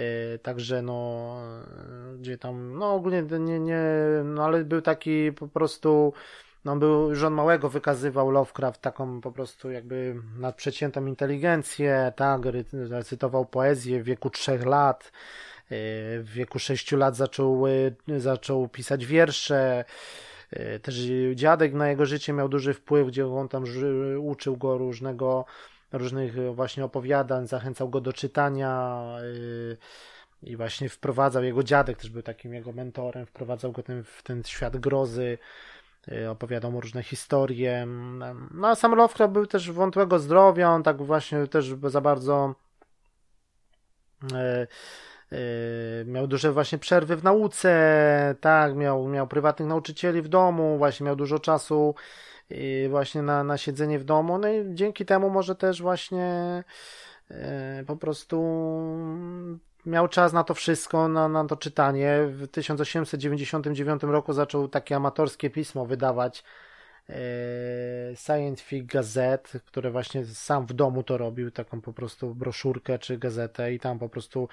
także no, gdzie tam, no ogólnie nie, nie, no ale był taki po prostu, no był, już on małego wykazywał Lovecraft taką po prostu jakby nadprzeciętną inteligencję, tak, recytował poezję w wieku trzech lat, yy, w wieku sześciu lat zaczął, yy, zaczął pisać wiersze, E, też dziadek na jego życie miał duży wpływ, gdzie on tam uczył go różnego, różnych właśnie opowiadań, zachęcał go do czytania e, i właśnie wprowadzał, jego dziadek też był takim jego mentorem, wprowadzał go ten, w ten świat grozy, e, opowiadał mu różne historie. No a sam Lovecraft był też wątłego zdrowia, on tak właśnie też za bardzo miał duże właśnie przerwy w nauce, tak, miał, miał prywatnych nauczycieli w domu, właśnie miał dużo czasu właśnie na, na siedzenie w domu, no i dzięki temu może też właśnie po prostu miał czas na to wszystko, na, na to czytanie. W 1899 roku zaczął takie amatorskie pismo wydawać Scientific Gazette, które właśnie sam w domu to robił, taką po prostu broszurkę czy gazetę i tam po prostu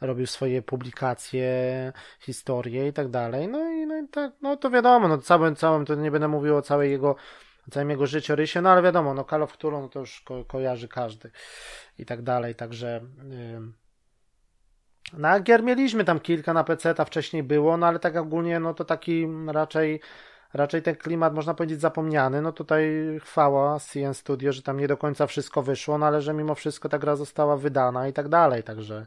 robił swoje publikacje, historie i tak dalej. No i, no i tak, no to wiadomo, no całym, całym, to nie będę mówił o całej jego całym jego życiorysie, no ale wiadomo, no Call of Cthulhu no to już ko kojarzy każdy i tak dalej, także yy, no a gier mieliśmy tam kilka na PC, ta wcześniej było, no ale tak ogólnie, no to taki raczej raczej ten klimat można powiedzieć zapomniany. No tutaj chwała CN Studio, że tam nie do końca wszystko wyszło, no ale że mimo wszystko ta gra została wydana i tak dalej, także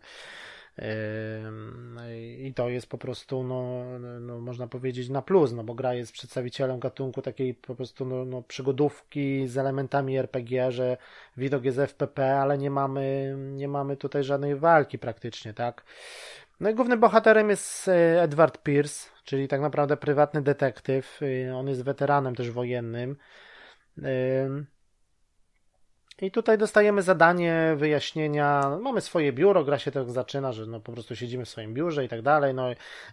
i to jest po prostu, no, no, można powiedzieć, na plus, no bo gra jest przedstawicielem gatunku takiej po prostu no, no, przygodówki z elementami RPG, że widok jest FPP, ale nie mamy, nie mamy tutaj żadnej walki praktycznie, tak? No i głównym bohaterem jest e, Edward Pierce, czyli tak naprawdę prywatny detektyw. E, on jest weteranem też wojennym. I tutaj dostajemy zadanie wyjaśnienia. Mamy swoje biuro, gra się tak zaczyna, że no po prostu siedzimy w swoim biurze i tak dalej. No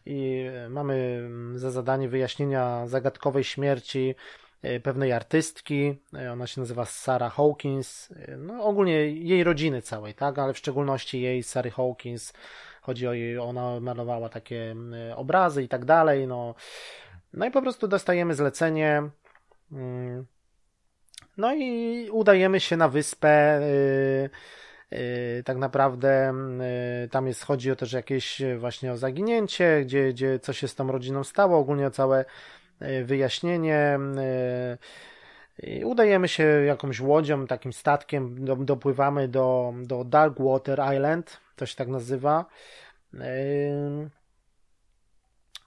i mamy za zadanie wyjaśnienia zagadkowej śmierci e, pewnej artystki. E, ona się nazywa Sarah Hawkins. E, no ogólnie jej rodziny całej, tak, ale w szczególności jej Sary Hawkins. Chodzi o jej, ona malowała takie obrazy i tak dalej. No, no i po prostu dostajemy zlecenie. Mm, no i udajemy się na wyspę. Yy, yy, tak naprawdę yy, tam jest, chodzi o też jakieś właśnie o zaginięcie, gdzie, gdzie co się z tą rodziną stało, ogólnie o całe wyjaśnienie. Udajemy się jakąś łodzią, takim statkiem, do, dopływamy do, do Darkwater Island, to się tak nazywa.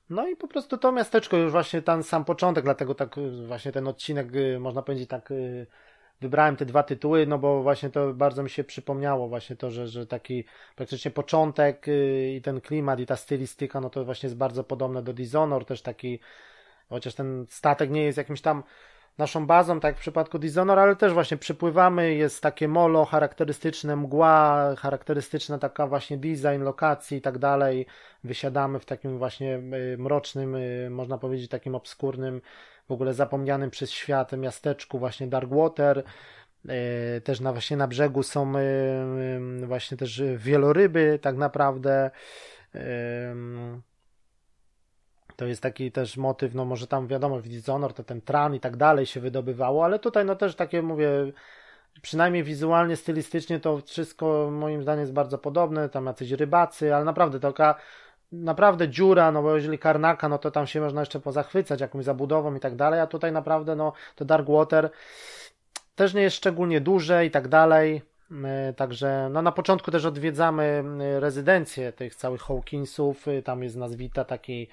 No i po prostu to miasteczko już właśnie ten sam początek, dlatego tak y, właśnie ten odcinek, y, można powiedzieć tak, y, wybrałem te dwa tytuły, no bo właśnie to bardzo mi się przypomniało właśnie to, że, że taki praktycznie początek i ten klimat i ta stylistyka, no to właśnie jest bardzo podobne do Dishonor, też taki, chociaż ten statek nie jest jakimś tam naszą bazą, tak jak w przypadku Dishonor, ale też właśnie przypływamy, jest takie molo charakterystyczne, mgła charakterystyczna, taka właśnie design lokacji i tak dalej. Wysiadamy w takim właśnie y, mrocznym, y, można powiedzieć takim obskurnym, w ogóle zapomnianym przez świat miasteczku właśnie Darkwater. Y, też na, właśnie na brzegu są właśnie też wieloryby tak naprawdę. To jest taki też motyw, no może tam wiadomo, w Dishonor to ten tran i tak dalej się wydobywało, ale tutaj no też takie mówię, przynajmniej wizualnie, stylistycznie to wszystko moim zdaniem jest bardzo podobne, tam jacyś rybacy, ale naprawdę taka naprawdę dziura, no bo jeżeli Karnaka, no to tam się można jeszcze pozachwycać jakąś zabudową i tak dalej, a tutaj naprawdę no to Darkwater też nie jest szczególnie duże i tak dalej. E, także no na początku też odwiedzamy e, rezydencję tych całych Hawkinsów. Tam jest nazwita taki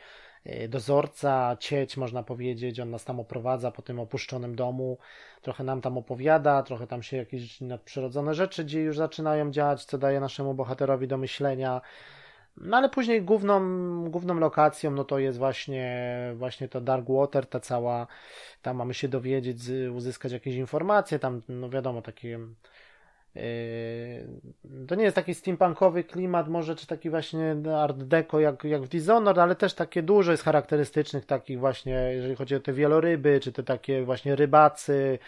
dozorca, cieć, można powiedzieć. On nas tam oprowadza po tym opuszczonym domu, trochę nam tam opowiada, trochę tam się jakieś nadprzyrodzone rzeczy gdzie już zaczynają działać, co daje naszemu bohaterowi do myślenia. No ale później główną, główną lokacją no to jest właśnie, właśnie to Darkwater, ta cała, tam mamy się dowiedzieć, uzyskać jakieś informacje, tam no wiadomo, takie to nie jest taki steampunkowy klimat, może czy taki właśnie art deco jak, jak w Dishonored, ale też takie dużo jest charakterystycznych takich właśnie, jeżeli chodzi o te wieloryby, czy te takie właśnie rybacy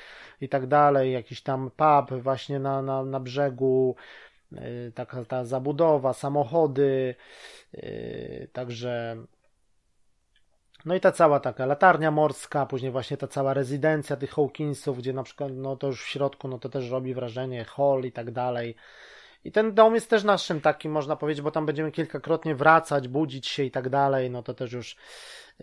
i tak dalej, jakiś tam pub właśnie na, na, na brzegu, yy, taka ta zabudowa, samochody, yy, także no i ta cała taka latarnia morska, później właśnie ta cała rezydencja tych Hawkinsów, gdzie na przykład, no to już w środku, no to też robi wrażenie, hall i tak dalej. I ten dom jest też naszym takim, można powiedzieć, bo tam będziemy kilkakrotnie wracać, budzić się i tak dalej, no to też już,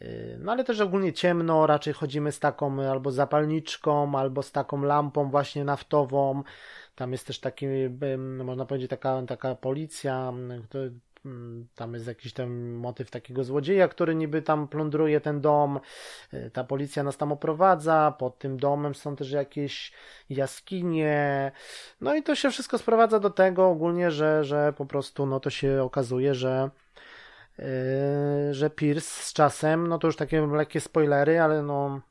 yy, no ale też ogólnie ciemno, raczej chodzimy z taką albo zapalniczką, albo z taką lampą właśnie naftową. Tam jest też taki, można powiedzieć, taka, taka policja, mm, tam jest jakiś ten motyw takiego złodzieja, który niby tam plądruje ten dom, y, ta policja nas tam oprowadza, pod tym domem są też jakieś jaskinie, no i to się wszystko sprowadza do tego ogólnie, że, że po prostu no to się okazuje, że yy, że Pierce z czasem, no to już takie lekkie spoilery, ale no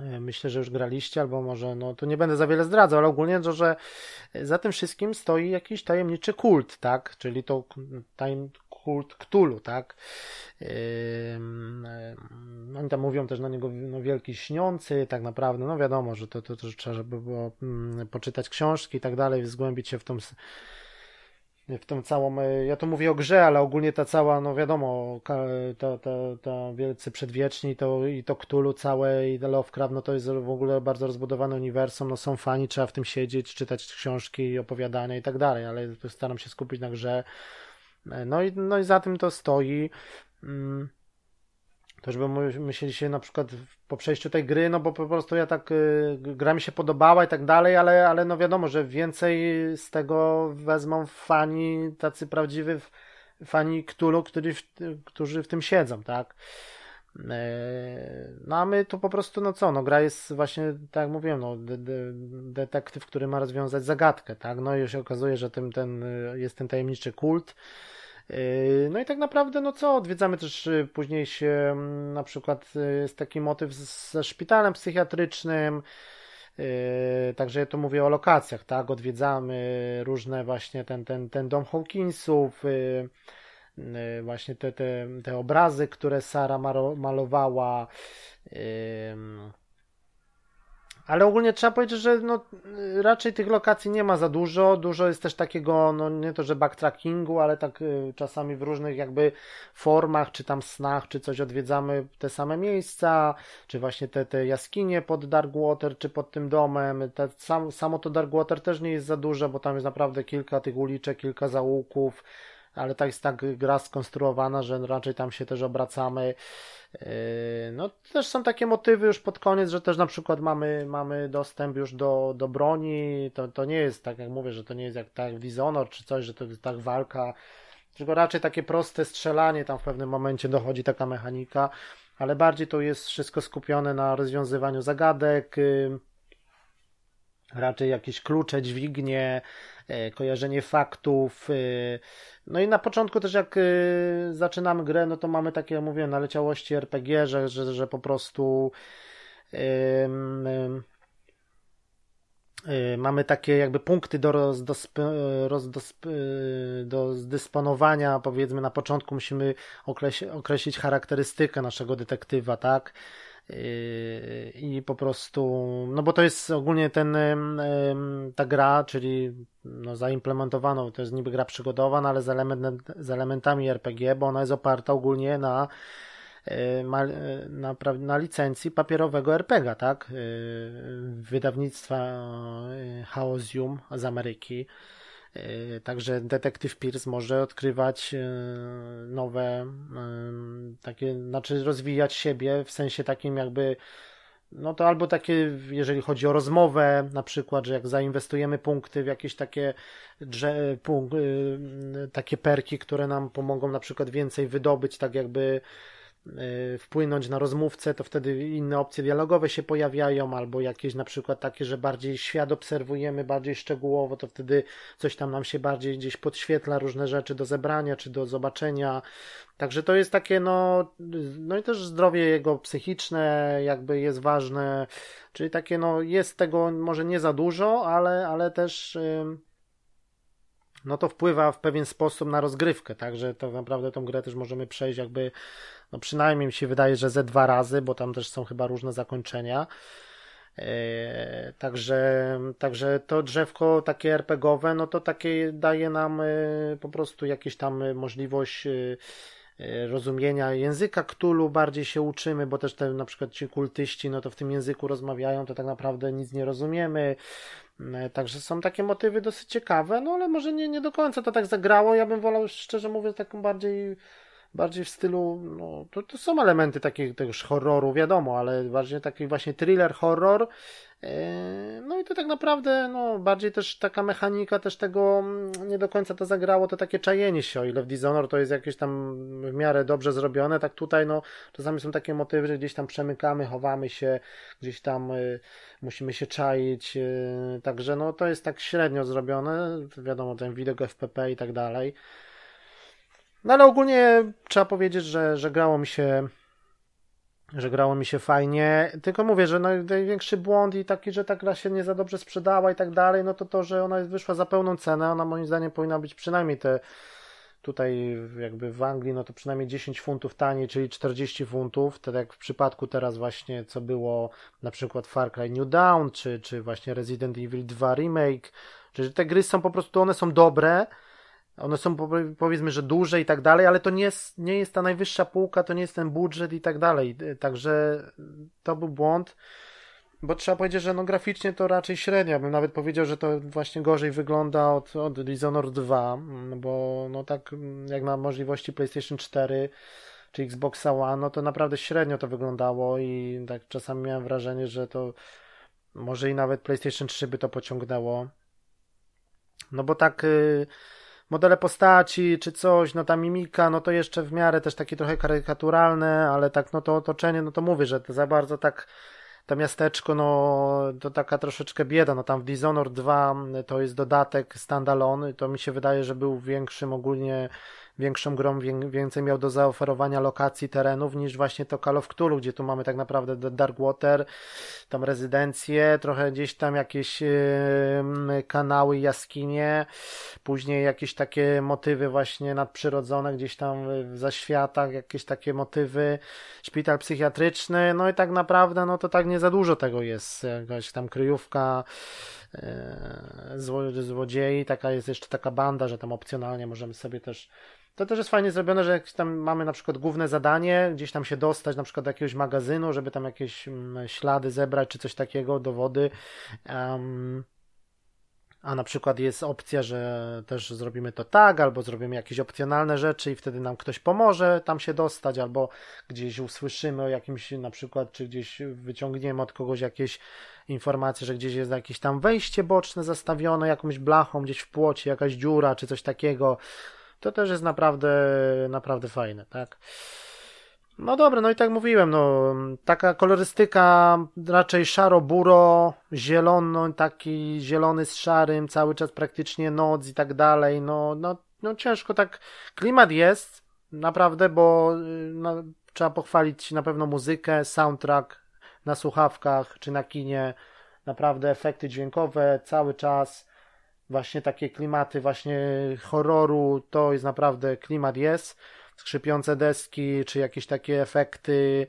myślę, że już graliście, albo może, no to nie będę za wiele zdradzał, ale ogólnie, to, że za tym wszystkim stoi jakiś tajemniczy kult, tak? Czyli to tajem, kult Ktulu, tak? Yy, oni tam mówią też na niego no, wielki śniący, tak naprawdę, no wiadomo, że to, to, to trzeba by było mm, poczytać książki i tak dalej, zgłębić się w tą w tą całą, e, ja to mówię o grze, ale ogólnie ta cała, no wiadomo, ta, ta, ta Wielcy Przedwieczni to, i to Cthulhu całe i Lovecraft, no to jest w ogóle bardzo rozbudowane uniwersum, no są fani, trzeba w tym siedzieć, czytać książki, opowiadania i tak dalej, ale staram się skupić na grze. E, no i, no i za tym to stoi. Mm to żeby myśleli się na przykład po przejściu tej gry, no bo po prostu ja tak, y, gra mi się podobała i tak dalej, ale, ale no wiadomo, że więcej z tego wezmą fani, tacy prawdziwi fani Cthulhu, którzy w, którzy w tym siedzą, tak? E, no a my tu po prostu, no co, no gra jest właśnie, tak jak mówiłem, no de, de, detektyw, który ma rozwiązać zagadkę, tak? No i się okazuje, że tym, ten, jest ten tajemniczy kult, no i tak naprawdę, no co, odwiedzamy też y, później się, mm, na przykład y, jest taki motyw ze szpitalem psychiatrycznym, yy, Także tu mówię o lokacjach, tak? Odwiedzamy różne właśnie ten, ten, ten dom Hawkinsów, yy, właśnie te, te, te obrazy, które Sara malowała. Ale ogólnie trzeba powiedzieć, że no, raczej tych lokacji nie ma za dużo. Dużo jest też takiego, no nie to, że backtrackingu, ale tak y, czasami w różnych jakby formach, czy tam snach, czy coś odwiedzamy te same miejsca, czy właśnie te, te jaskinie pod Darkwater, czy pod tym domem. Te, sam, samo to Darkwater też nie jest za duże, bo tam jest naprawdę kilka tych uliczek, kilka zaułków ale tak jest tak gra skonstruowana, że raczej tam się też obracamy. Yy, no też są takie motywy już pod koniec, że też na przykład mamy, mamy dostęp już do, do broni, to, to nie jest tak jak mówię, że to nie jest jak tak Dishonored czy coś, że to jest tak walka, tylko raczej takie proste strzelanie, tam w pewnym momencie dochodzi taka mechanika, ale bardziej to jest wszystko skupione na rozwiązywaniu zagadek, yy, raczej jakieś klucze, dźwignie, kojarzenie faktów, no i na początku też jak y, zaczynamy grę, no to mamy takie, jak mówiłem, naleciałości RPG, że, że, że po prostu mamy takie jakby punkty do, rozdosp, rozdosp, do zdysponowania, powiedzmy na początku musimy określić charakterystykę naszego detektywa, tak? Yy, i po prostu, no bo to jest ogólnie ten, ta gra, czyli no zaimplementowano, to jest niby gra przygodowa, no ale z, element, z elementami RPG, bo ona jest oparta ogólnie na yy, na, na licencji papierowego RPG, tak? Yy, wydawnictwa Chaosium z Ameryki. E, także detektyw Pierce może odkrywać e, nowe, e, takie, znaczy rozwijać siebie w sensie takim jakby no to albo takie, jeżeli chodzi o rozmowę, na przykład, że jak zainwestujemy punkty w jakieś takie, drze, punk, takie perki, które nam pomogą na przykład więcej wydobyć, tak jakby wpłynąć na rozmówcę, to wtedy inne opcje dialogowe się pojawiają, albo jakieś na przykład takie, że bardziej świat obserwujemy bardziej szczegółowo, to wtedy coś tam nam się bardziej gdzieś podświetla, różne rzeczy do zebrania czy do zobaczenia. Także to jest takie, no, no i też zdrowie jego psychiczne jakby jest ważne, czyli takie, no, jest tego może nie za dużo, ale, ale też. Yy no to wpływa w pewien sposób na rozgrywkę, także tak naprawdę tą grę też możemy przejść jakby, no przynajmniej mi się wydaje, że ze dwa razy, bo tam też są chyba różne zakończenia. Yy, także, także to drzewko takie RPGowe, no to takie daje nam yy, po prostu jakieś tam możliwość yy, rozumienia języka Ktulu bardziej się uczymy, bo też te na przykład ci kultyści, no to w tym języku rozmawiają, to tak naprawdę nic nie rozumiemy. E, także są takie motywy dosyć ciekawe, no ale może nie, nie do końca to tak zagrało. Ja bym wolał, szczerze mówiąc, taką bardziej bardziej w stylu, no, to, to są elementy takiego tegoż horroru, wiadomo, ale bardziej taki właśnie thriller, horror. E, no i to tak naprawdę, no, bardziej też taka mechanika też tego mm, nie do końca to zagrało, to takie czajenie się, o ile w Dishonor to jest jakieś tam w miarę dobrze zrobione, tak tutaj, no, czasami są takie motywy, że gdzieś tam przemykamy, chowamy się, gdzieś tam y, musimy się czaić, y, także no, to jest tak średnio zrobione, wiadomo, ten widok FPP i tak dalej. No ale ogólnie trzeba powiedzieć, że, że grało mi się że grało mi się fajnie, tylko mówię, że największy błąd i taki, że ta gra się nie za dobrze sprzedała i tak dalej, no to to, że ona wyszła za pełną cenę, ona moim zdaniem powinna być przynajmniej te tutaj jakby w Anglii, no to przynajmniej 10 funtów taniej, czyli 40 funtów, tak jak w przypadku teraz właśnie, co było na przykład Far Cry New Dawn, czy, czy właśnie Resident Evil 2 Remake, że te gry są po prostu, one są dobre, one są powiedzmy, że duże i tak dalej, ale to nie jest, nie jest ta najwyższa półka, to nie jest ten budżet i tak dalej. Także to był błąd, bo trzeba powiedzieć, że no graficznie to raczej średnio. Bym nawet powiedział, że to właśnie gorzej wygląda od, od Dishonored 2, bo no tak jak na możliwości PlayStation 4 czy Xboxa One, no to naprawdę średnio to wyglądało i tak czasami miałem wrażenie, że to może i nawet PlayStation 3 by to pociągnęło. No bo tak. Yy, modele postaci czy coś, no ta mimika, no to jeszcze w miarę też takie trochę karykaturalne, ale tak no to otoczenie, no to mówię, że to za bardzo tak to miasteczko, no to taka troszeczkę bieda, no tam w Dishonored 2 to jest dodatek standalone, to mi się wydaje, że był większym ogólnie większą grą, więcej miał do zaoferowania lokacji, terenów niż właśnie to Call of Cthulhu, gdzie tu mamy tak naprawdę Darkwater, tam rezydencje, trochę gdzieś tam jakieś kanały, jaskinie, później jakieś takie motywy właśnie nadprzyrodzone, gdzieś tam w zaświatach, jakieś takie motywy, szpital psychiatryczny, no i tak naprawdę, no to tak nie za dużo tego jest, jakaś tam kryjówka, yy, złodziei, taka jest jeszcze taka banda, że tam opcjonalnie możemy sobie też to też jest fajnie zrobione, że jak tam mamy na przykład główne zadanie, gdzieś tam się dostać na przykład do jakiegoś magazynu, żeby tam jakieś mm, ślady zebrać, czy coś takiego, dowody. Um, a na przykład jest opcja, że też zrobimy to tak, albo zrobimy jakieś opcjonalne rzeczy i wtedy nam ktoś pomoże tam się dostać, albo gdzieś usłyszymy o jakimś na przykład, czy gdzieś wyciągniemy od kogoś jakieś informacje, że gdzieś jest jakieś tam wejście boczne zastawione jakąś blachą, gdzieś w płocie, jakaś dziura, czy coś takiego to też jest naprawdę, naprawdę fajne, tak? No dobra, no i tak mówiłem, no taka kolorystyka raczej szaro-buro, zielono, taki zielony z szarym, cały czas praktycznie noc i tak dalej, no, no, no ciężko tak, klimat jest, naprawdę, bo no, trzeba pochwalić na pewno muzykę, soundtrack na słuchawkach czy na kinie, naprawdę efekty dźwiękowe cały czas, właśnie takie klimaty właśnie horroru, to jest naprawdę klimat jest, skrzypiące deski, czy jakieś takie efekty,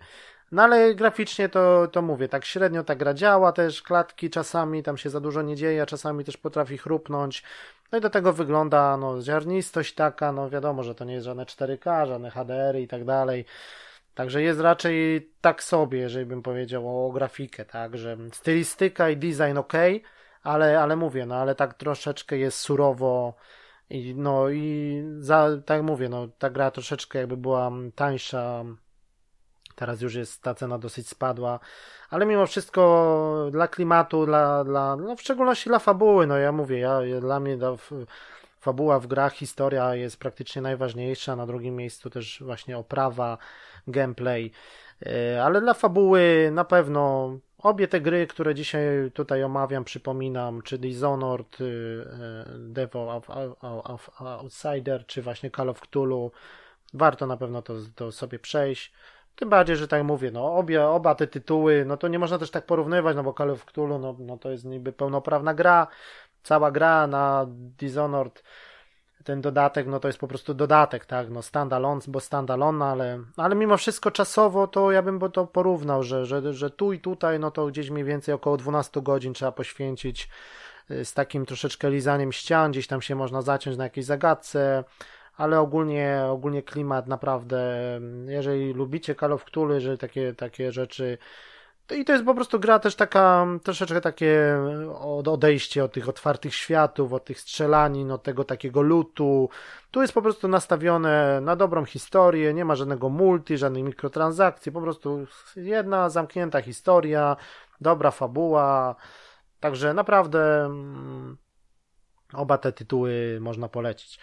no ale graficznie to, to mówię, tak średnio ta gra działa, też klatki czasami, tam się za dużo nie dzieje, a czasami też potrafi chrupnąć, no i do tego wygląda, no, ziarnistość taka, no wiadomo, że to nie jest żadne 4K, żadne HDR i tak dalej, Także jest raczej tak sobie, jeżeli bym powiedział o grafikę, tak, że stylistyka i design ok, ale, ale mówię, no ale tak troszeczkę jest surowo i no i za, tak mówię, no ta gra troszeczkę jakby była tańsza, teraz już jest ta cena dosyć spadła, ale mimo wszystko dla klimatu, dla, dla no w szczególności dla fabuły, no ja mówię, ja, dla mnie fabuła w grach, historia jest praktycznie najważniejsza, na drugim miejscu też właśnie oprawa, gameplay, e, ale dla fabuły na pewno Obie te gry, które dzisiaj tutaj omawiam, przypominam, czy Dishonored, y, y, Devil of, Outsider, czy właśnie Call of Cthulhu, warto na pewno to, to sobie przejść. Tym bardziej, że tak mówię, no obie, oba te tytuły, no to nie można też tak porównywać, no bo Call of Cthulhu, no, no to jest niby pełnoprawna gra, cała gra na Dishonored ten dodatek, no to jest po prostu dodatek, tak, no standalone, bo standalone, ale, ale mimo wszystko czasowo to ja bym to porównał, że, że, że tu i tutaj, no to gdzieś mniej więcej około 12 godzin trzeba poświęcić y, z takim troszeczkę lizaniem ścian, gdzieś tam się można zaciąć na jakiejś zagadce, ale ogólnie, ogólnie klimat naprawdę, jeżeli lubicie Call of Cthulhu, jeżeli takie, takie rzeczy I to jest po prostu gra też taka, troszeczkę takie odejście od tych otwartych światów, od tych strzelanin, od tego takiego lutu. Tu jest po prostu nastawione na dobrą historię, nie ma żadnego multi, żadnych mikrotransakcji, po prostu jedna zamknięta historia, dobra fabuła. Także naprawdę mm, oba te tytuły można polecić.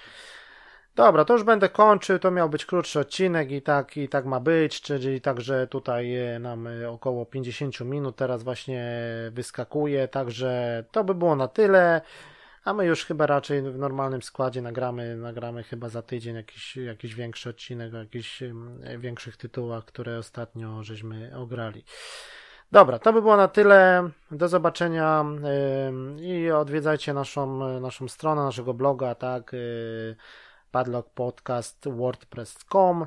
Dobra, to już będę kończył. To miał być krótszy odcinek i tak, i tak ma być, czyli także tutaj e, nam e, około 50 minut teraz właśnie wyskakuje, także to by było na tyle. A my już chyba raczej w normalnym składzie nagramy, nagramy chyba za tydzień jakiś, jakiś większy odcinek o jakichś większych tytułach, które ostatnio żeśmy ograli. Dobra, to by było na tyle. Do zobaczenia i odwiedzajcie naszą, naszą stronę, naszego bloga, tak. Y, Padlock Podcast WordPress.com.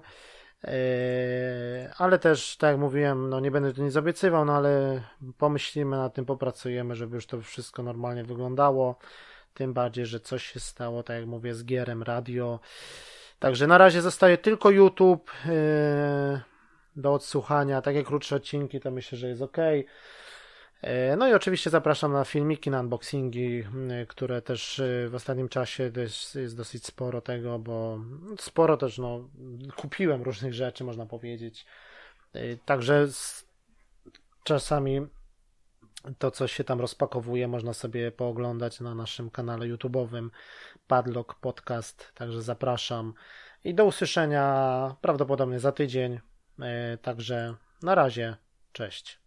E, ale też, tak jak mówiłem, no nie będę tu nic obiecywał, no ale pomyślimy nad tym, popracujemy, żeby już to wszystko normalnie wyglądało. Tym bardziej, że coś się stało, tak jak mówię, z gierem radio. Także na razie zostaje tylko YouTube e, do odsłuchania. Takie krótsze odcinki to myślę, że jest ok. E, no i oczywiście zapraszam na filmiki, na unboxingi, które też e, w ostatnim czasie jest, dosyć sporo tego, bo sporo też no, kupiłem różnych rzeczy, można powiedzieć. E, także czasami to, co się tam rozpakowuje, można sobie pooglądać na naszym kanale YouTube'owym Padlock Podcast. Także zapraszam i do usłyszenia prawdopodobnie za tydzień. Także na razie, cześć.